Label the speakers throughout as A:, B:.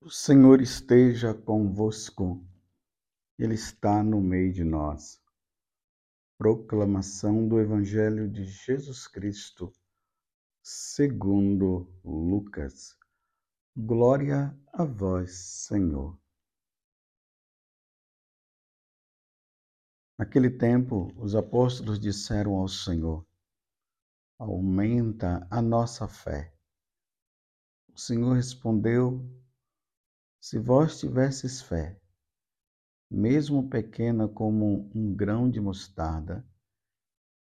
A: O Senhor esteja convosco, Ele está no meio de nós. Proclamação do Evangelho de Jesus Cristo, segundo Lucas. Glória a vós, Senhor. Naquele tempo, os apóstolos disseram ao Senhor: Aumenta a nossa fé. O Senhor respondeu se vós tivesses fé, mesmo pequena como um grão de mostarda,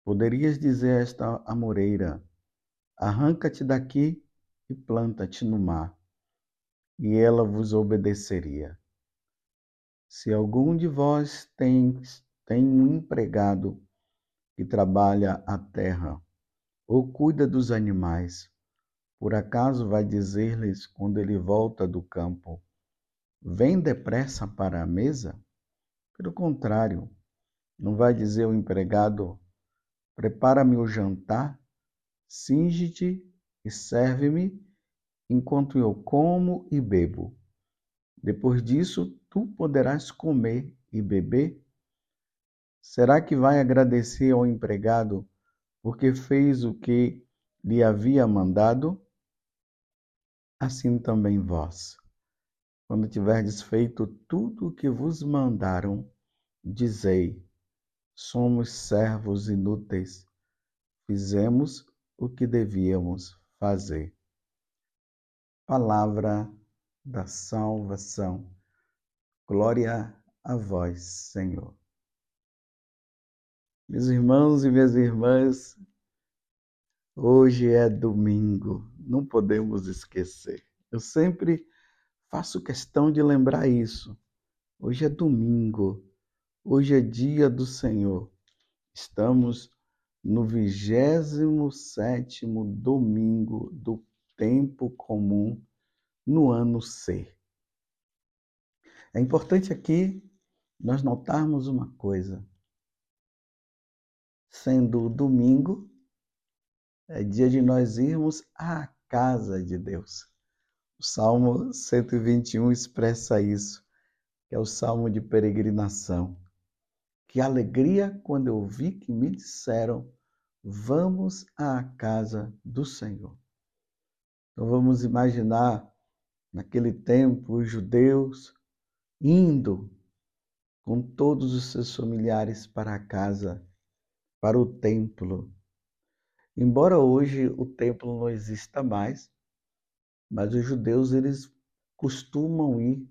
A: poderias dizer a esta amoreira: Arranca-te daqui e planta-te no mar, e ela vos obedeceria. Se algum de vós tem, tem um empregado que trabalha a terra ou cuida dos animais, por acaso vai dizer-lhes quando ele volta do campo: Vem depressa para a mesa? Pelo contrário, não vai dizer o empregado: Prepara-me o jantar, singe-te e serve-me, enquanto eu como e bebo. Depois disso, tu poderás comer e beber? Será que vai agradecer ao empregado porque fez o que lhe havia mandado? Assim também vós quando tiverdes feito tudo o que vos mandaram, dizei: somos servos inúteis, fizemos o que devíamos fazer. Palavra da salvação. Glória a vós, Senhor. Meus irmãos e minhas irmãs, hoje é domingo, não podemos esquecer. Eu sempre Faço questão de lembrar isso. Hoje é domingo, hoje é dia do Senhor. Estamos no vigésimo sétimo domingo do tempo comum no ano C. É importante aqui nós notarmos uma coisa. Sendo o domingo, é dia de nós irmos à casa de Deus. O Salmo 121 expressa isso, que é o salmo de peregrinação. Que alegria quando eu vi que me disseram: vamos à casa do Senhor. Então vamos imaginar naquele tempo os judeus indo com todos os seus familiares para a casa, para o templo. Embora hoje o templo não exista mais, mas os judeus eles costumam ir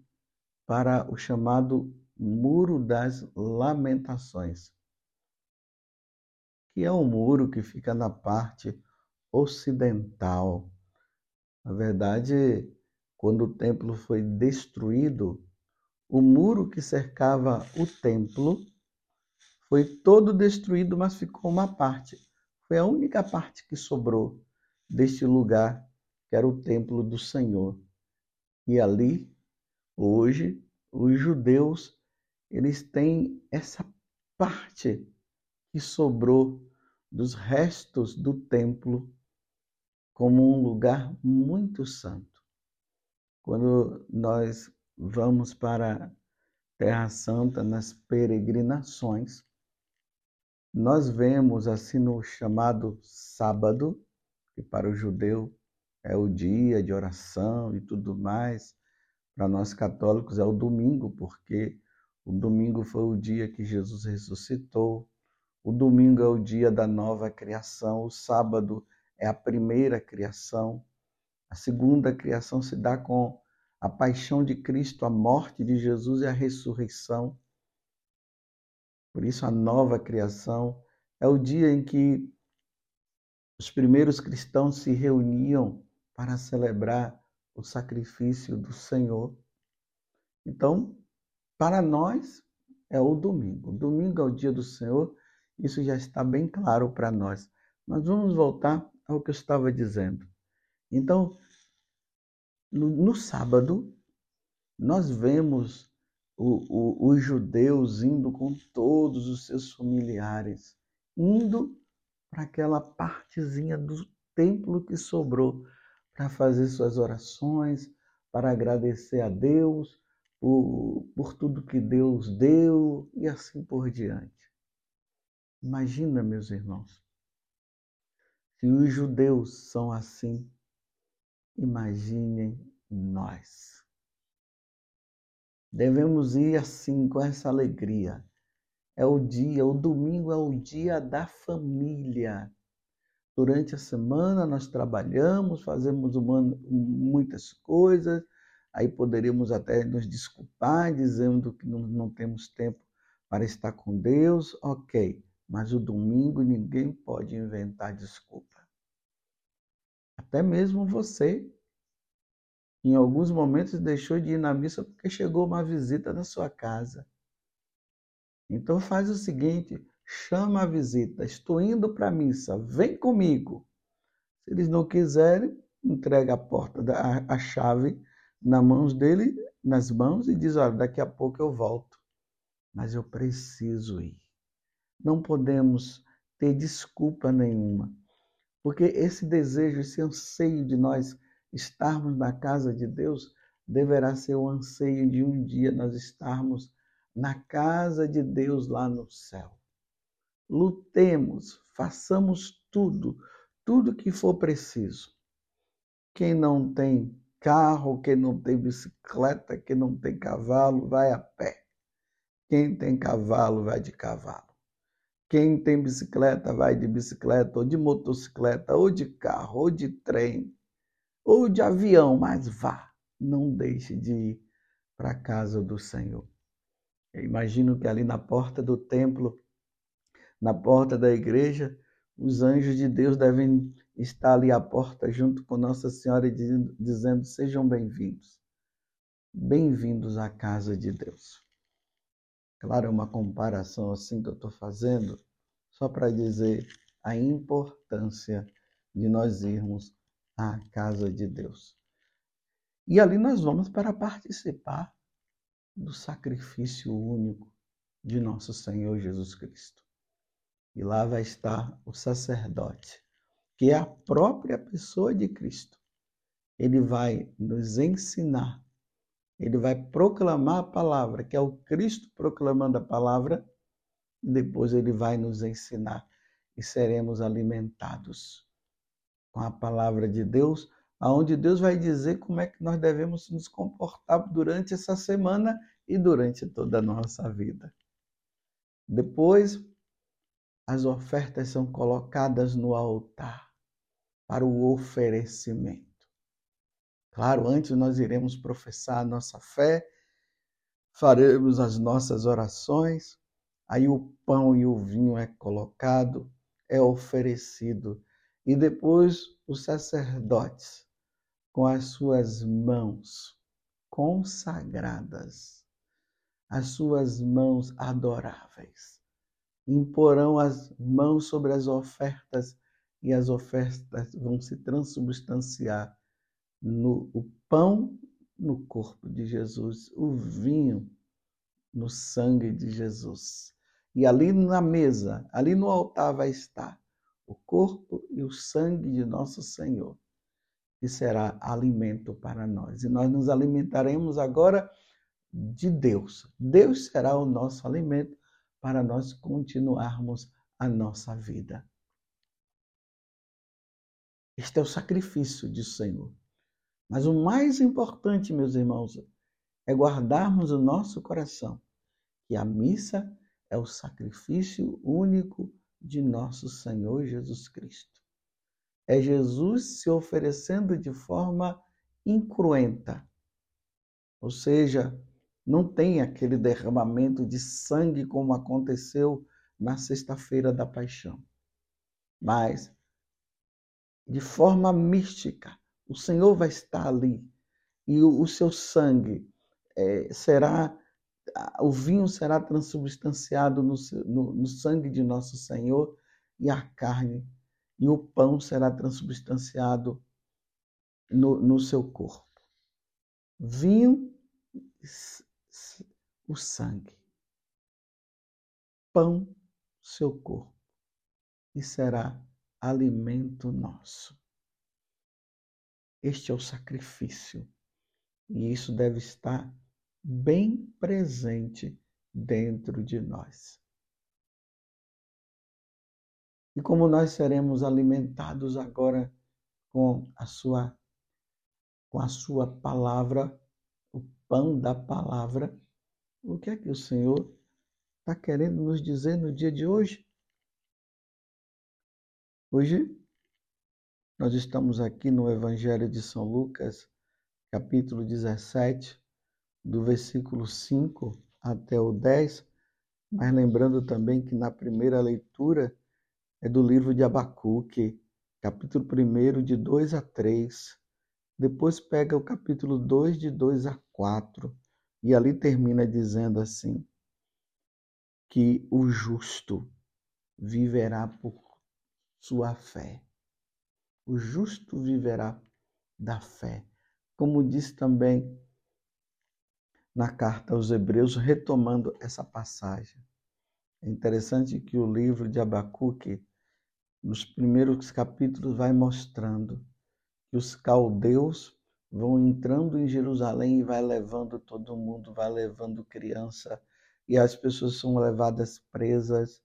A: para o chamado Muro das Lamentações, que é um muro que fica na parte ocidental. Na verdade, quando o templo foi destruído, o muro que cercava o templo foi todo destruído, mas ficou uma parte. Foi a única parte que sobrou deste lugar que era o templo do Senhor. E ali, hoje, os judeus, eles têm essa parte que sobrou dos restos do templo como um lugar muito santo. Quando nós vamos para Terra Santa nas peregrinações, nós vemos assim no chamado sábado, que para o judeu é o dia de oração e tudo mais. Para nós católicos é o domingo, porque o domingo foi o dia que Jesus ressuscitou. O domingo é o dia da nova criação. O sábado é a primeira criação. A segunda criação se dá com a paixão de Cristo, a morte de Jesus e a ressurreição. Por isso, a nova criação é o dia em que os primeiros cristãos se reuniam para celebrar o sacrifício do Senhor. Então, para nós é o domingo. Domingo é o dia do Senhor, isso já está bem claro para nós. Mas vamos voltar ao que eu estava dizendo. Então, no, no sábado, nós vemos o, o, os judeus indo com todos os seus familiares, indo para aquela partezinha do templo que sobrou para fazer suas orações, para agradecer a Deus por, por tudo que Deus deu e assim por diante. Imagina, meus irmãos, se os judeus são assim, imaginem nós. Devemos ir assim, com essa alegria. É o dia, o domingo é o dia da família. Durante a semana nós trabalhamos, fazemos muitas coisas, aí poderíamos até nos desculpar dizendo que não, não temos tempo para estar com Deus, ok, mas o domingo ninguém pode inventar desculpa. Até mesmo você, em alguns momentos, deixou de ir na missa porque chegou uma visita na sua casa. Então faz o seguinte: chama a visita, estou indo para a missa, vem comigo. Se eles não quiserem, entrega a porta, a, a chave nas mãos dele, nas mãos e diz: olha, daqui a pouco eu volto. Mas eu preciso ir. Não podemos ter desculpa nenhuma, porque esse desejo, esse anseio de nós estarmos na casa de Deus deverá ser o anseio de um dia nós estarmos na casa de Deus lá no céu. Lutemos, façamos tudo, tudo que for preciso. Quem não tem carro, quem não tem bicicleta, quem não tem cavalo, vai a pé. Quem tem cavalo, vai de cavalo. Quem tem bicicleta, vai de bicicleta, ou de motocicleta, ou de carro, ou de trem, ou de avião, mas vá, não deixe de ir para a casa do Senhor. Eu imagino que ali na porta do templo, na porta da igreja, os anjos de Deus devem estar ali à porta junto com Nossa Senhora dizendo, sejam bem-vindos. Bem-vindos à casa de Deus. Claro, é uma comparação assim que eu estou fazendo, só para dizer a importância de nós irmos à casa de Deus. E ali nós vamos para participar do sacrifício único de nosso Senhor Jesus Cristo. E lá vai estar o sacerdote, que é a própria pessoa de Cristo. Ele vai nos ensinar, ele vai proclamar a palavra, que é o Cristo proclamando a palavra, e depois ele vai nos ensinar e seremos alimentados com a palavra de Deus aonde Deus vai dizer como é que nós devemos nos comportar durante essa semana e durante toda a nossa vida. Depois, as ofertas são colocadas no altar para o oferecimento. Claro, antes nós iremos professar a nossa fé, faremos as nossas orações, aí o pão e o vinho é colocado, é oferecido, e depois os sacerdotes com as suas mãos consagradas, as suas mãos adoráveis. Imporão as mãos sobre as ofertas e as ofertas vão se transubstanciar no o pão no corpo de Jesus, o vinho no sangue de Jesus. E ali na mesa, ali no altar vai estar o corpo e o sangue de nosso Senhor que será alimento para nós. E nós nos alimentaremos agora de Deus. Deus será o nosso alimento para nós continuarmos a nossa vida. Este é o sacrifício do Senhor. Mas o mais importante, meus irmãos, é guardarmos o nosso coração que a missa é o sacrifício único de nosso Senhor Jesus Cristo é Jesus se oferecendo de forma incruenta. Ou seja, não tem aquele derramamento de sangue como aconteceu na sexta-feira da paixão. Mas, de forma mística, o Senhor vai estar ali e o, seu sangue é, será, o vinho será transubstanciado no, no, no sangue de nosso Senhor e a carne e o pão será transubstanciado no, no seu corpo. Vinho, o sangue. Pão, seu corpo. E será alimento nosso. Este é o sacrifício E isso deve estar bem presente dentro de nós. E como nós seremos alimentados agora com a sua com a sua palavra, pão da palavra, o que é que o Senhor está querendo nos dizer no dia de hoje? Hoje nós estamos aqui no Evangelho de São Lucas, capítulo 17, do versículo 5 até o 10, mas lembrando também que na primeira leitura é do livro de Abacuque, capítulo 1, de 2 a 3. Depois pega o capítulo 2, de 2 a 4, e ali termina dizendo assim: que o justo viverá por sua fé. O justo viverá da fé. Como diz também na carta aos Hebreus, retomando essa passagem. É interessante que o livro de Abacuque, nos primeiros capítulos, vai mostrando que os caldeus vão entrando em Jerusalém e vai levando todo mundo, vai levando criança, e as pessoas são levadas presas.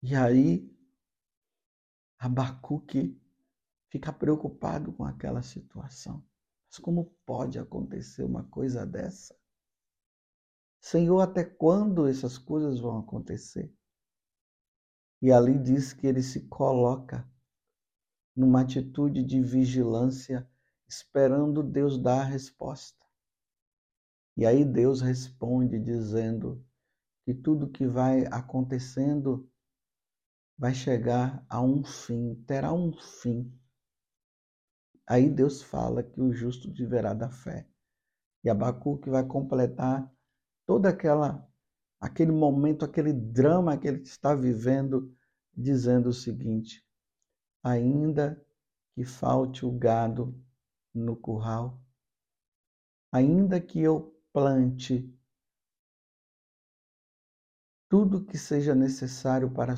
A: E aí, Abacuque fica preocupado com aquela situação. Mas como pode acontecer uma coisa dessa? Senhor, até quando essas coisas vão acontecer? E ali diz que ele se coloca numa atitude de vigilância, esperando Deus dar a resposta. E aí Deus responde dizendo que tudo que vai acontecendo vai chegar a um fim, terá um fim. Aí Deus fala que o justo viverá da fé. E Abacuque vai completar toda aquela aquele momento, aquele drama que ele está vivendo, dizendo o seguinte: ainda que falte o gado no curral, ainda que eu plante tudo que seja necessário para a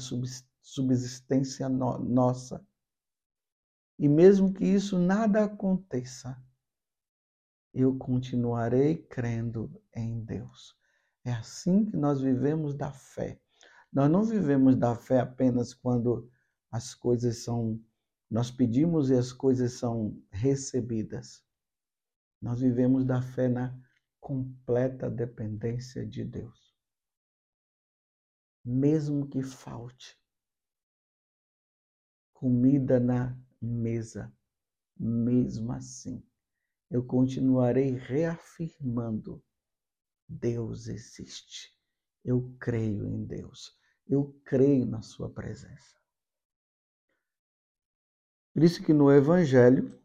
A: subsistência nossa, e mesmo que isso nada aconteça, eu continuarei crendo em Deus. É assim que nós vivemos da fé. Nós não vivemos da fé apenas quando as coisas são, nós pedimos e as coisas são recebidas. Nós vivemos da fé na completa dependência de Deus. Mesmo que falte comida na mesa. Mesmo assim, eu continuarei reafirmando: Deus existe. Eu creio em Deus. Eu creio na Sua presença. Por isso que no Evangelho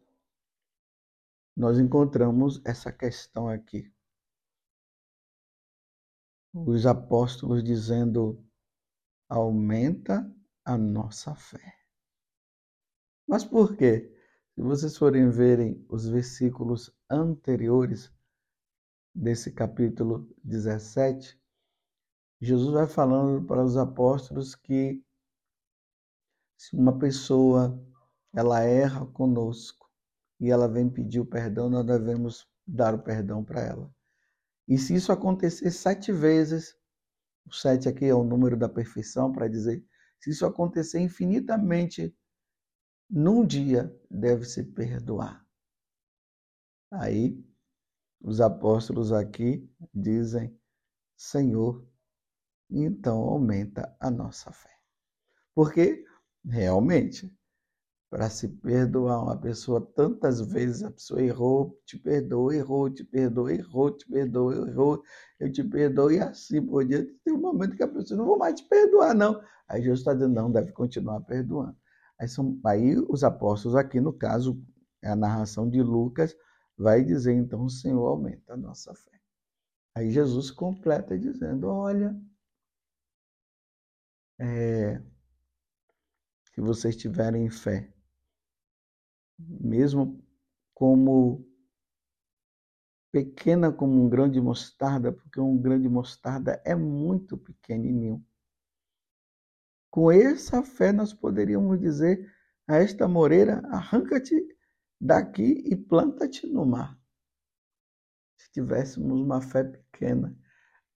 A: nós encontramos essa questão aqui. Os apóstolos dizendo: aumenta a nossa fé. Mas por quê? Se vocês forem verem os versículos anteriores desse capítulo 17, Jesus vai falando para os apóstolos que se uma pessoa ela erra conosco e ela vem pedir o perdão, nós devemos dar o perdão para ela. E se isso acontecer sete vezes, o sete aqui é o número da perfeição para dizer, se isso acontecer infinitamente num dia deve-se perdoar. Aí, os apóstolos aqui dizem: Senhor, então aumenta a nossa fé. Porque, realmente, para se perdoar uma pessoa tantas vezes, a pessoa errou, te perdoa, errou, te perdoa, errou, te perdoa, errou, eu te perdoo e assim por diante. Tem um momento que a pessoa não vou mais te perdoar, não. Aí Jesus está dizendo, não, deve continuar perdoando. Aí, são, aí os apóstolos, aqui no caso, é a narração de Lucas, vai dizer, então, o Senhor aumenta a nossa fé. Aí Jesus completa dizendo, olha, é, se vocês tiverem fé, mesmo como pequena como um grão de mostarda, porque um grão de mostarda é muito pequenininho. Com essa fé, nós poderíamos dizer a esta moreira: arranca-te daqui e planta-te no mar. Se tivéssemos uma fé pequena.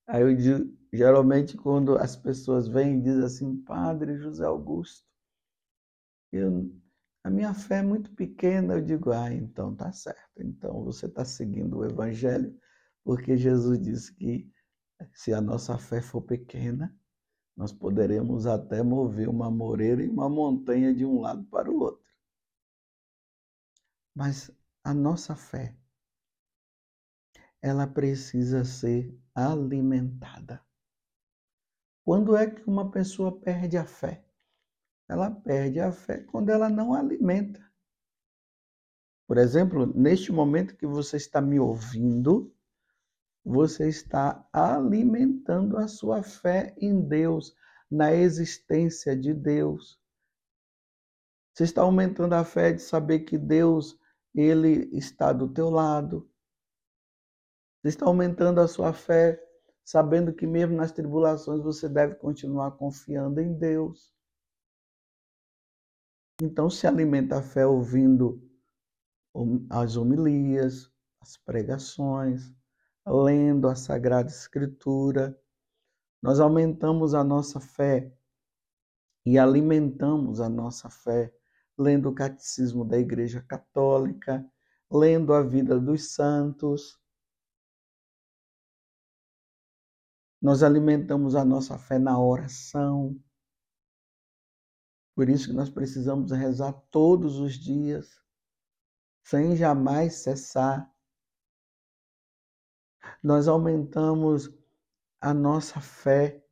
A: Aí eu digo, geralmente quando as pessoas vêm e dizem assim, Padre José Augusto, eu, a minha fé é muito pequena, eu digo, ah, então tá certo. Então você está seguindo o Evangelho, porque Jesus disse que se a nossa fé for pequena, nós poderemos até mover uma moreira e uma montanha de um lado para o outro. Mas a nossa fé, ela precisa ser alimentada. Quando é que uma pessoa perde a fé? Ela perde a fé quando ela não alimenta. Por exemplo, neste momento que você está me ouvindo, você está alimentando a sua fé em Deus, na existência de Deus. Você está aumentando a fé de saber que Deus, ele está do teu lado. Você está aumentando a sua fé sabendo que mesmo nas tribulações você deve continuar confiando em Deus. Então se alimenta a fé ouvindo as homilias, as pregações, lendo a Sagrada Escritura. Nós aumentamos a nossa fé e alimentamos a nossa fé lendo o Catecismo da Igreja Católica, lendo a vida dos santos. Nós alimentamos a nossa fé na oração. Por isso que nós precisamos rezar todos os dias, sem jamais cessar nós aumentamos a nossa fé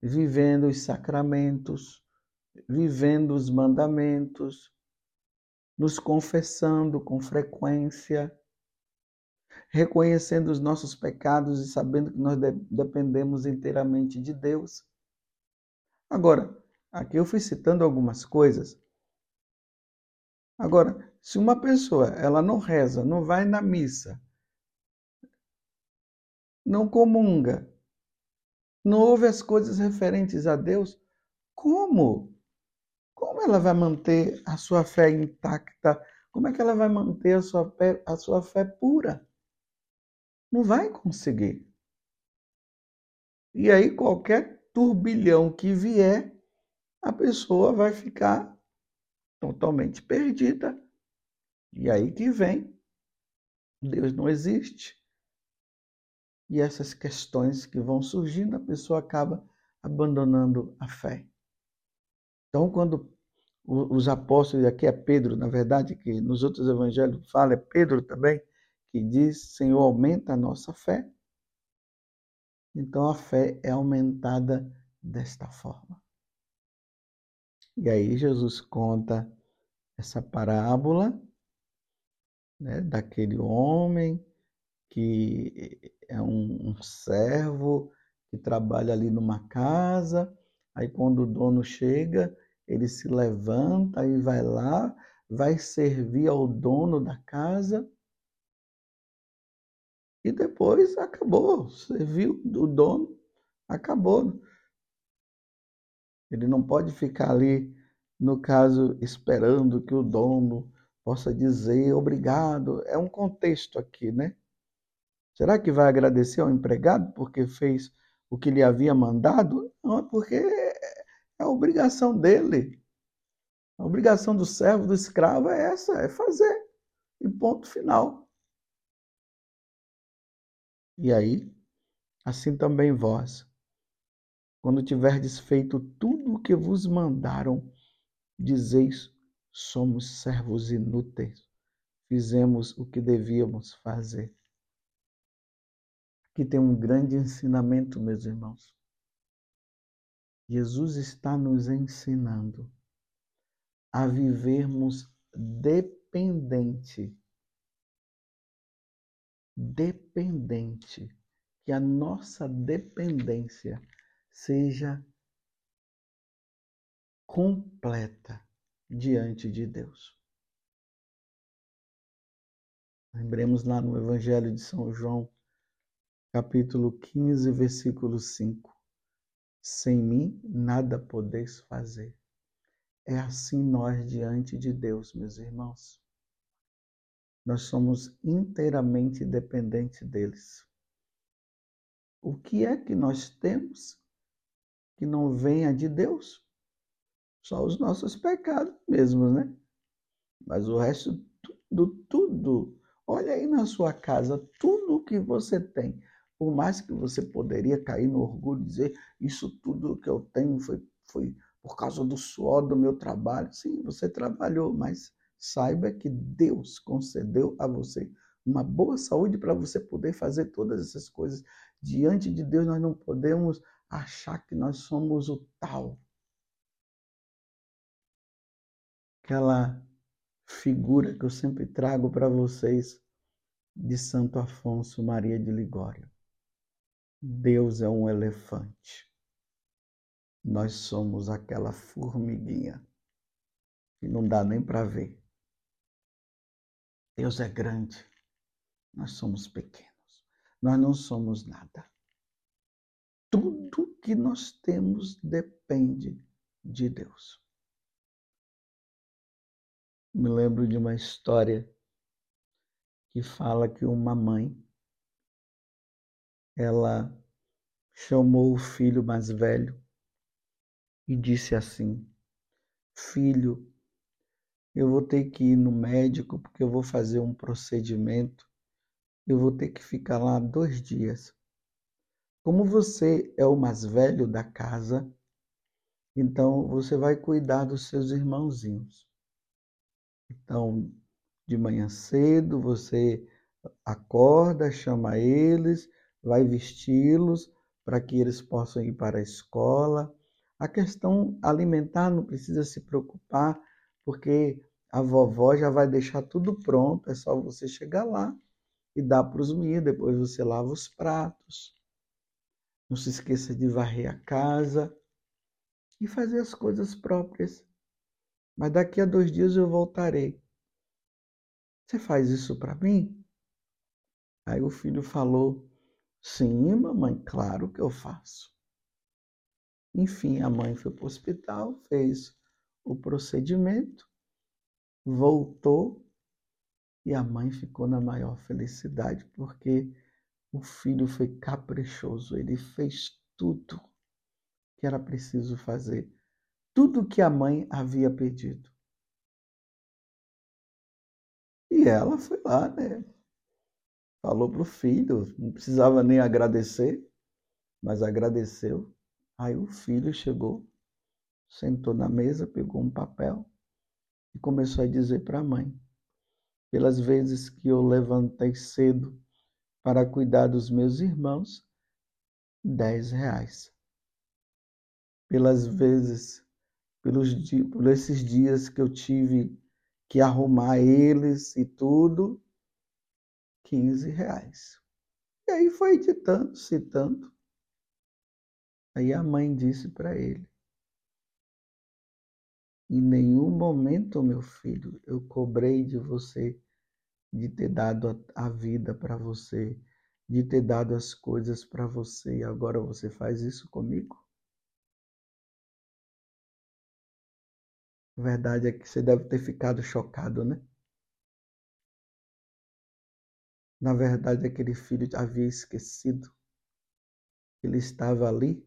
A: vivendo os sacramentos, vivendo os mandamentos, nos confessando com frequência, reconhecendo os nossos pecados e sabendo que nós dependemos inteiramente de Deus. Agora, aqui eu fui citando algumas coisas. Agora, se uma pessoa ela não reza, não vai na missa, não comunga, não ouve as coisas referentes a Deus, como? Como ela vai manter a sua fé intacta? Como é que ela vai manter a sua fé, a sua fé pura? Não vai conseguir. E aí, qualquer turbilhão que vier, a pessoa vai ficar totalmente perdida. E aí que vem. Deus não existe e essas questões que vão surgindo, a pessoa acaba abandonando a fé. Então, quando os apóstolos, aqui é Pedro, na verdade, que nos outros evangelhos fala, é Pedro também, que diz: Senhor, aumenta a nossa fé. Então, a fé é aumentada desta forma. E aí, Jesus conta essa parábola né, daquele homem que é um, um servo que trabalha ali numa casa. Aí, quando o dono chega, ele se levanta e vai lá, vai servir ao dono da casa. E depois acabou, serviu o dono, acabou. Ele não pode ficar ali, no caso, esperando que o dono possa dizer obrigado. É um contexto aqui, né? Será que vai agradecer ao empregado porque fez o que lhe havia mandado? Não, é porque é a obrigação dele. A obrigação do servo, do escravo é essa, é fazer. E ponto final. E aí, assim também vós, quando tiverdes feito tudo o que vos mandaram, dizeis: somos servos inúteis, fizemos o que devíamos fazer que tem um grande ensinamento, meus irmãos. Jesus está nos ensinando a vivermos dependente. Dependente. Que a nossa dependência seja completa diante de Deus. Lembremos lá no Evangelho de São João, capítulo 15, versículo 5. Sem mim nada podeis fazer. É assim nós diante de Deus, meus irmãos. nós somos inteiramente dependentes deles. O que é que nós temos que não venha de Deus? Só os nossos pecados mesmo, né? Mas o resto, tudo, tudo. Olha aí na sua casa, tudo que você tem. Por mais que você poderia cair no orgulho e dizer, isso tudo que eu tenho foi, foi por causa do suor do meu trabalho. Sim, você trabalhou, mas saiba que Deus concedeu a você uma boa saúde para você poder fazer todas essas coisas. Diante de Deus, nós não podemos achar que nós somos o tal. Aquela figura que eu sempre trago para vocês de Santo Afonso Maria de Ligório. Deus é um elefante. Nós somos aquela formiguinha que não dá nem para ver. Deus é grande. Nós somos pequenos. Nós não somos nada. Tudo que nós temos depende de Deus. Me lembro de uma história que fala que uma mãe ela chamou o filho mais velho e disse assim: Filho, eu vou ter que ir no médico porque eu vou fazer um procedimento. Eu vou ter que ficar lá dois dias. Como você é o mais velho da casa, então você vai cuidar dos seus irmãozinhos. Então, de manhã cedo, você acorda, chama eles, vai vesti-los para que eles possam ir para a escola. A questão alimentar não precisa se preocupar, porque a vovó já vai deixar tudo pronto, é só você chegar lá e dar para os meninos, depois você lava os pratos. Não se esqueça de varrer a casa e fazer as coisas próprias. Mas daqui a dois dias eu voltarei. Você faz isso para mim? Aí o filho falou: Sim, mamãe, claro que eu faço. Enfim, a mãe foi para o hospital, fez o procedimento, voltou e a mãe ficou na maior felicidade porque o filho foi caprichoso, ele fez tudo que era preciso fazer, tudo que a mãe havia pedido. E ela foi lá, né? Falou para o filho, não precisava nem agradecer, mas agradeceu. Aí o filho chegou, sentou na mesa, pegou um papel e começou a dizer para a mãe: pelas vezes que eu levantei cedo para cuidar dos meus irmãos, dez reais. Pelas vezes, pelos por esses dias que eu tive que arrumar eles e tudo, quinze reais. E aí foi ditando, citando. Aí a mãe disse para ele: Em nenhum momento, meu filho, eu cobrei de você de ter dado a vida para você, de ter dado as coisas para você, e agora você faz isso comigo? A verdade é que você deve ter ficado chocado, né? Na verdade, aquele filho havia esquecido. Ele estava ali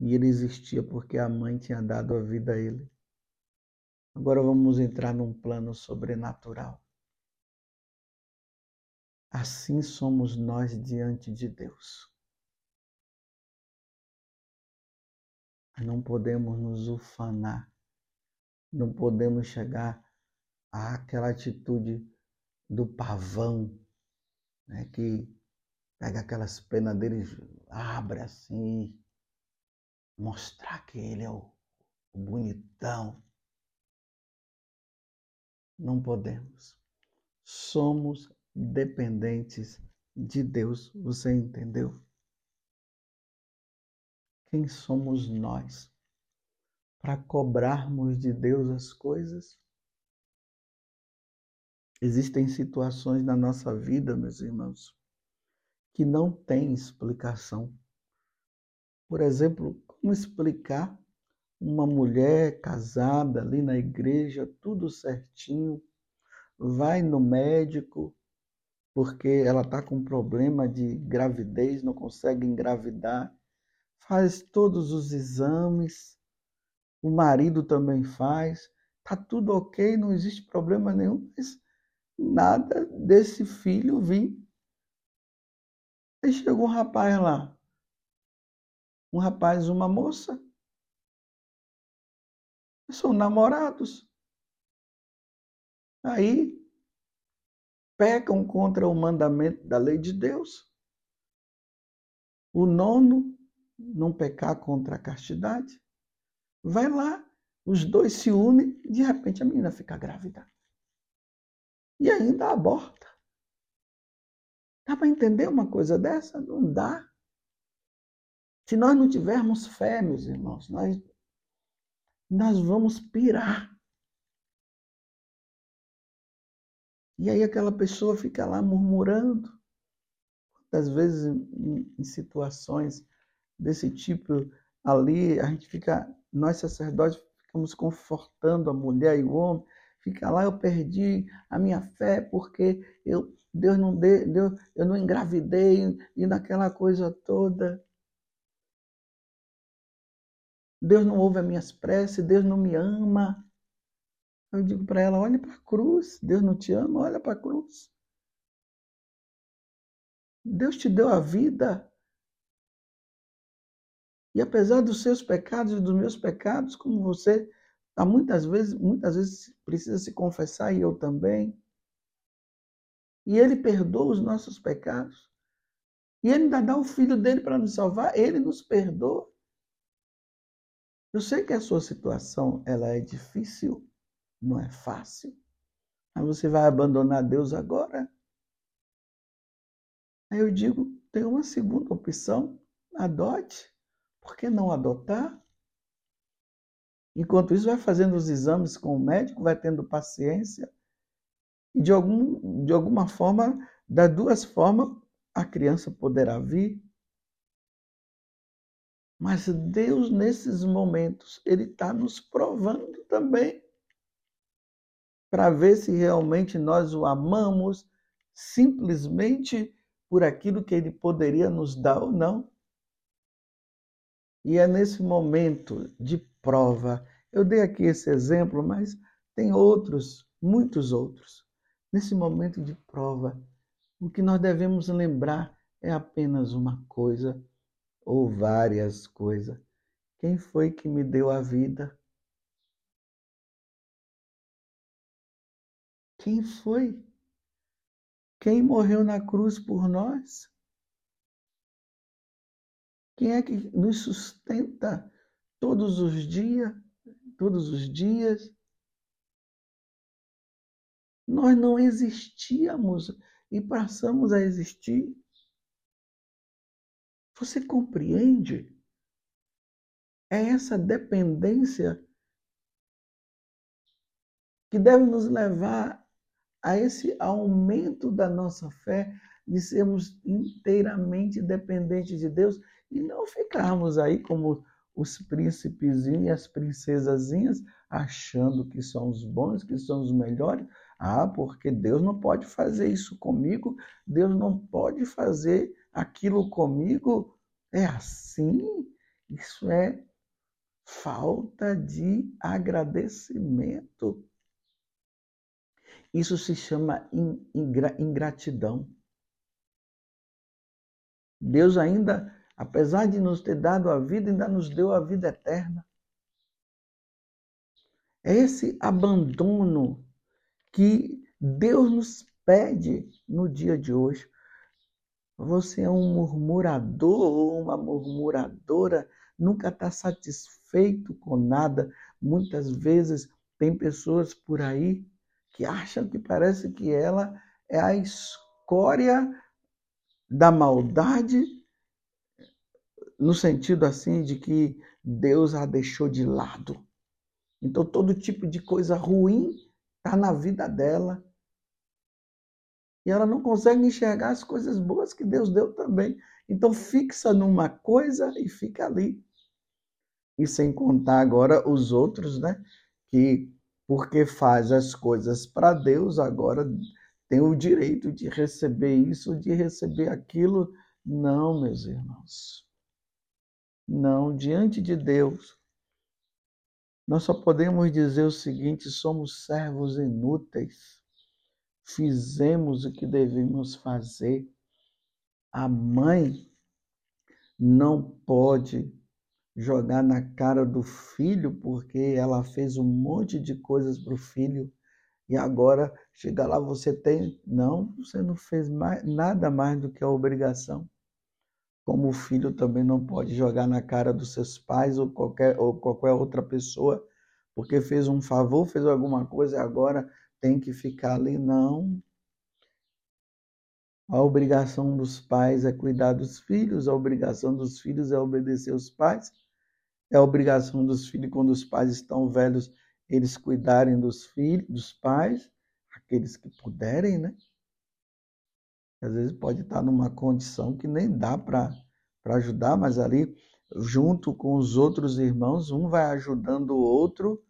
A: e ele existia porque a mãe tinha dado a vida a ele. Agora vamos entrar num plano sobrenatural. Assim somos nós diante de Deus. Não podemos nos ufanar, não podemos chegar àquela atitude do pavão, né, que pega aquelas penas dele, abre assim, mostrar que ele é o, o bonitão. Não podemos. Somos dependentes de Deus. Você entendeu? Quem somos nós para cobrarmos de Deus as coisas? Existem situações na nossa vida, meus irmãos, que não têm explicação. Por exemplo, como explicar uma mulher casada ali na igreja, tudo certinho, vai no médico, porque ela está com problema de gravidez, não consegue engravidar, faz todos os exames, o marido também faz, tá tudo ok, não existe problema nenhum, mas nada desse filho vir. Aí chegou um rapaz lá, um rapaz uma moça, são namorados. Aí pecam contra o mandamento da lei de Deus. O nono, não pecar contra a castidade. Vai lá, os dois se unem, de repente a menina fica grávida. E ainda aborta. Dá para entender uma coisa dessa? Não dá. Se nós não tivermos fé, meus irmãos, nós, nós vamos pirar. E aí aquela pessoa fica lá murmurando. Às vezes, em, em situações desse tipo, ali a gente fica, nós sacerdotes ficamos confortando a mulher e o homem, fica lá, eu perdi a minha fé porque eu, Deus não deu, Deus, eu não engravidei e naquela coisa toda. Deus não ouve as minhas preces, Deus não me ama. Eu digo para ela: olha para a cruz. Deus não te ama, olha para a cruz. Deus te deu a vida. E apesar dos seus pecados e dos meus pecados, como você há muitas vezes, muitas vezes precisa se confessar e eu também. E ele perdoa os nossos pecados. E ele ainda dá o filho dele para nos salvar, ele nos perdoa. Eu sei que a sua situação ela é difícil, não é fácil. Mas você vai abandonar Deus agora? Aí eu digo, tem uma segunda opção, adote. Por que não adotar? Enquanto isso, vai fazendo os exames com o médico, vai tendo paciência. E de, algum, de alguma forma, das duas formas, a criança poderá vir. Mas Deus, nesses momentos, Ele está nos provando também para ver se realmente nós o amamos simplesmente por aquilo que ele poderia nos dar ou não. E é nesse momento de prova, eu dei aqui esse exemplo, mas tem outros, muitos outros. Nesse momento de prova, o que nós devemos lembrar é apenas uma coisa ou várias coisas. Quem foi que me deu a vida? Quem foi? Quem morreu na cruz por nós? Quem é que nos sustenta todos os dias? Todos os dias? Nós não existíamos e passamos a existir. Você compreende? É essa dependência que deve nos levar a esse aumento da nossa fé, de sermos inteiramente dependentes de Deus e não ficarmos aí como os príncipezinhos e as princesazinhas achando que são os bons, que são os melhores. Ah, porque Deus não pode fazer isso comigo, Deus não pode fazer aquilo comigo. É assim? Isso é falta de agradecimento. Isso se chama ingratidão. Deus ainda, apesar de nos ter dado a vida, ainda nos deu a vida eterna. É esse abandono que Deus nos pede no dia de hoje. Você é um murmurador ou uma murmuradora, nunca está satisfeito com nada. Muitas vezes tem pessoas por aí que acham que parece que ela é a escória da maldade, no sentido assim de que Deus a deixou de lado. Então todo tipo de coisa ruim está na vida dela. E ela não consegue enxergar as coisas boas que Deus deu também. Então fixa numa coisa e fica ali. E sem contar agora os outros, né? Que porque faz as coisas para Deus, agora tem o direito de receber isso, de receber aquilo. Não, meus irmãos. Não, diante de Deus, nós só podemos dizer o seguinte: somos servos inúteis, fizemos o que devemos fazer. A mãe não pode jogar na cara do filho porque ela fez um monte de coisas para o filho e agora chega lá você tem não você não fez mais, nada mais do que a obrigação como o filho também não pode jogar na cara dos seus pais ou qualquer, ou qualquer outra pessoa, porque fez um favor, fez alguma coisa e agora tem que ficar ali. Não. A obrigação dos pais é cuidar dos filhos, a obrigação dos filhos é obedecer os pais, é obrigação dos filhos, quando os pais estão velhos, eles cuidarem dos filhos, dos pais, aqueles que puderem, né? Às vezes pode estar numa condição que nem dá para ajudar, mas ali, junto com os outros irmãos, um vai ajudando o outro,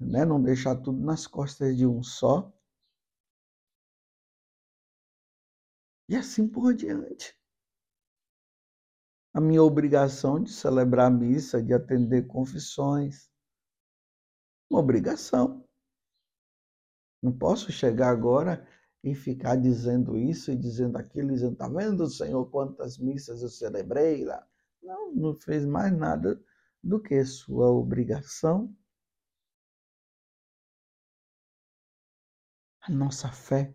A: né? não deixar tudo nas costas de um só. E assim por diante. A minha obrigação de celebrar a missa, de atender confissões. Uma obrigação. Não posso chegar agora e ficar dizendo isso e dizendo aquilo, dizendo, tá vendo, Senhor, quantas missas eu celebrei lá. Não, não fez mais nada do que sua obrigação. A nossa fé,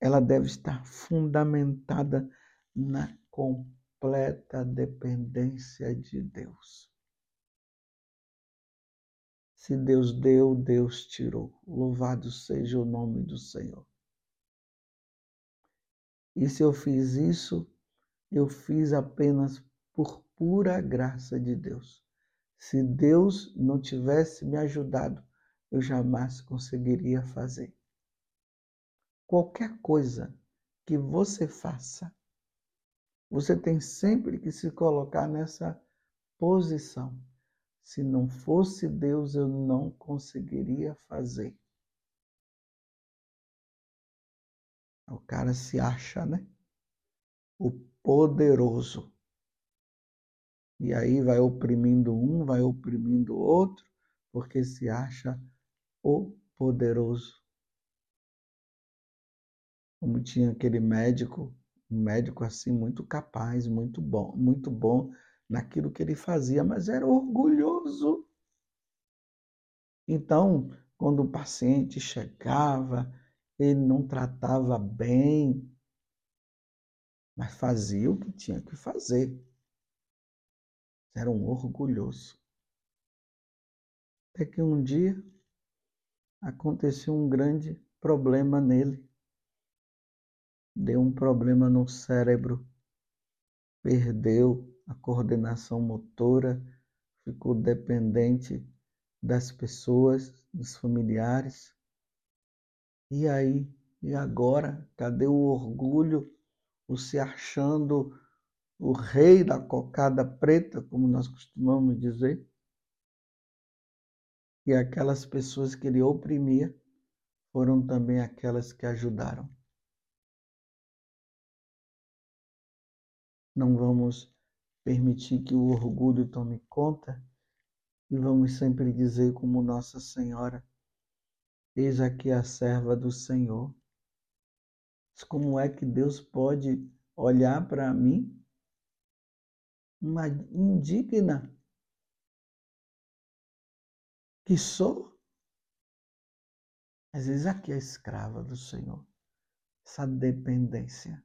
A: ela deve estar fundamentada na completa dependência de Deus. Se Deus deu, Deus tirou. Louvado seja o nome do Senhor. E se eu fiz isso, eu fiz apenas por pura graça de Deus. Se Deus não tivesse me ajudado, eu jamais conseguiria fazer. Qualquer coisa que você faça, você tem sempre que se colocar nessa posição. Se não fosse Deus, eu não conseguiria fazer. O cara se acha, né? O poderoso. E aí vai oprimindo um, vai oprimindo outro, porque se acha o poderoso. Como tinha aquele médico, um médico assim muito capaz, muito bom, muito bom naquilo que ele fazia, mas era orgulhoso. Então, quando o paciente chegava, ele não tratava bem, mas fazia o que tinha que fazer. Era um orgulhoso. Até que um dia aconteceu um grande problema nele. Deu um problema no cérebro, perdeu a coordenação motora, ficou dependente das pessoas, dos familiares e aí? E agora? Cadê o orgulho? O se achando o rei da cocada preta, como nós costumamos dizer? E aquelas pessoas que ele oprimia foram também aquelas que ajudaram. Não vamos permitir que o orgulho tome conta e vamos sempre dizer, como Nossa Senhora, Eis aqui a serva do Senhor. Como é que Deus pode olhar para mim, uma indigna que sou? Às vezes aqui a escrava do Senhor, essa dependência.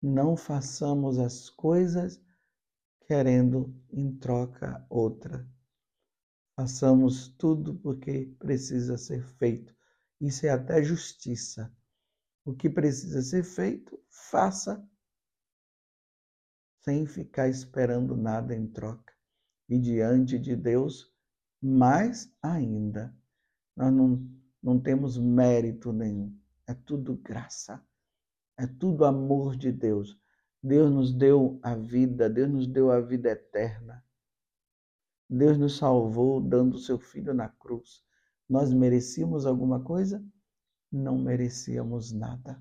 A: Não façamos as coisas querendo em troca outra. Façamos tudo porque precisa ser feito. Isso é até justiça. O que precisa ser feito, faça sem ficar esperando nada em troca. E diante de Deus, mais ainda, nós não, não temos mérito nenhum. É tudo graça. É tudo amor de Deus. Deus nos deu a vida, Deus nos deu a vida eterna. Deus nos salvou dando o seu filho na cruz. Nós merecíamos alguma coisa? Não merecíamos nada.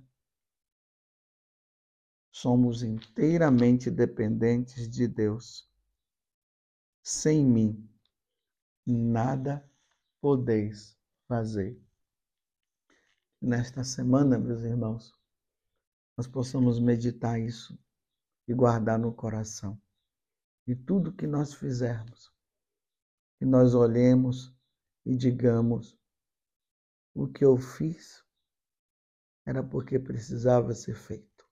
A: Somos inteiramente dependentes de Deus. Sem mim, nada podeis fazer. Nesta semana, meus irmãos, nós possamos meditar isso e guardar no coração. E tudo que nós fizermos, que nós olhemos e digamos: o que eu fiz era porque precisava ser feito.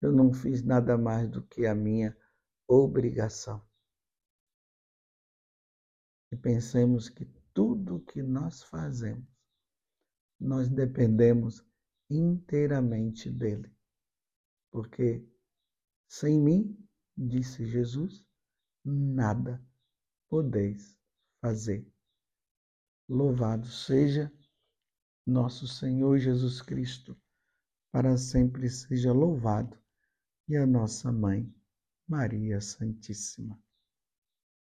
A: Eu não fiz nada mais do que a minha obrigação. E pensemos que tudo que nós fazemos, nós dependemos inteiramente dele. Porque sem mim, disse Jesus, nada podeis fazer. Louvado seja nosso Senhor Jesus Cristo, para sempre seja louvado, e a nossa mãe, Maria Santíssima.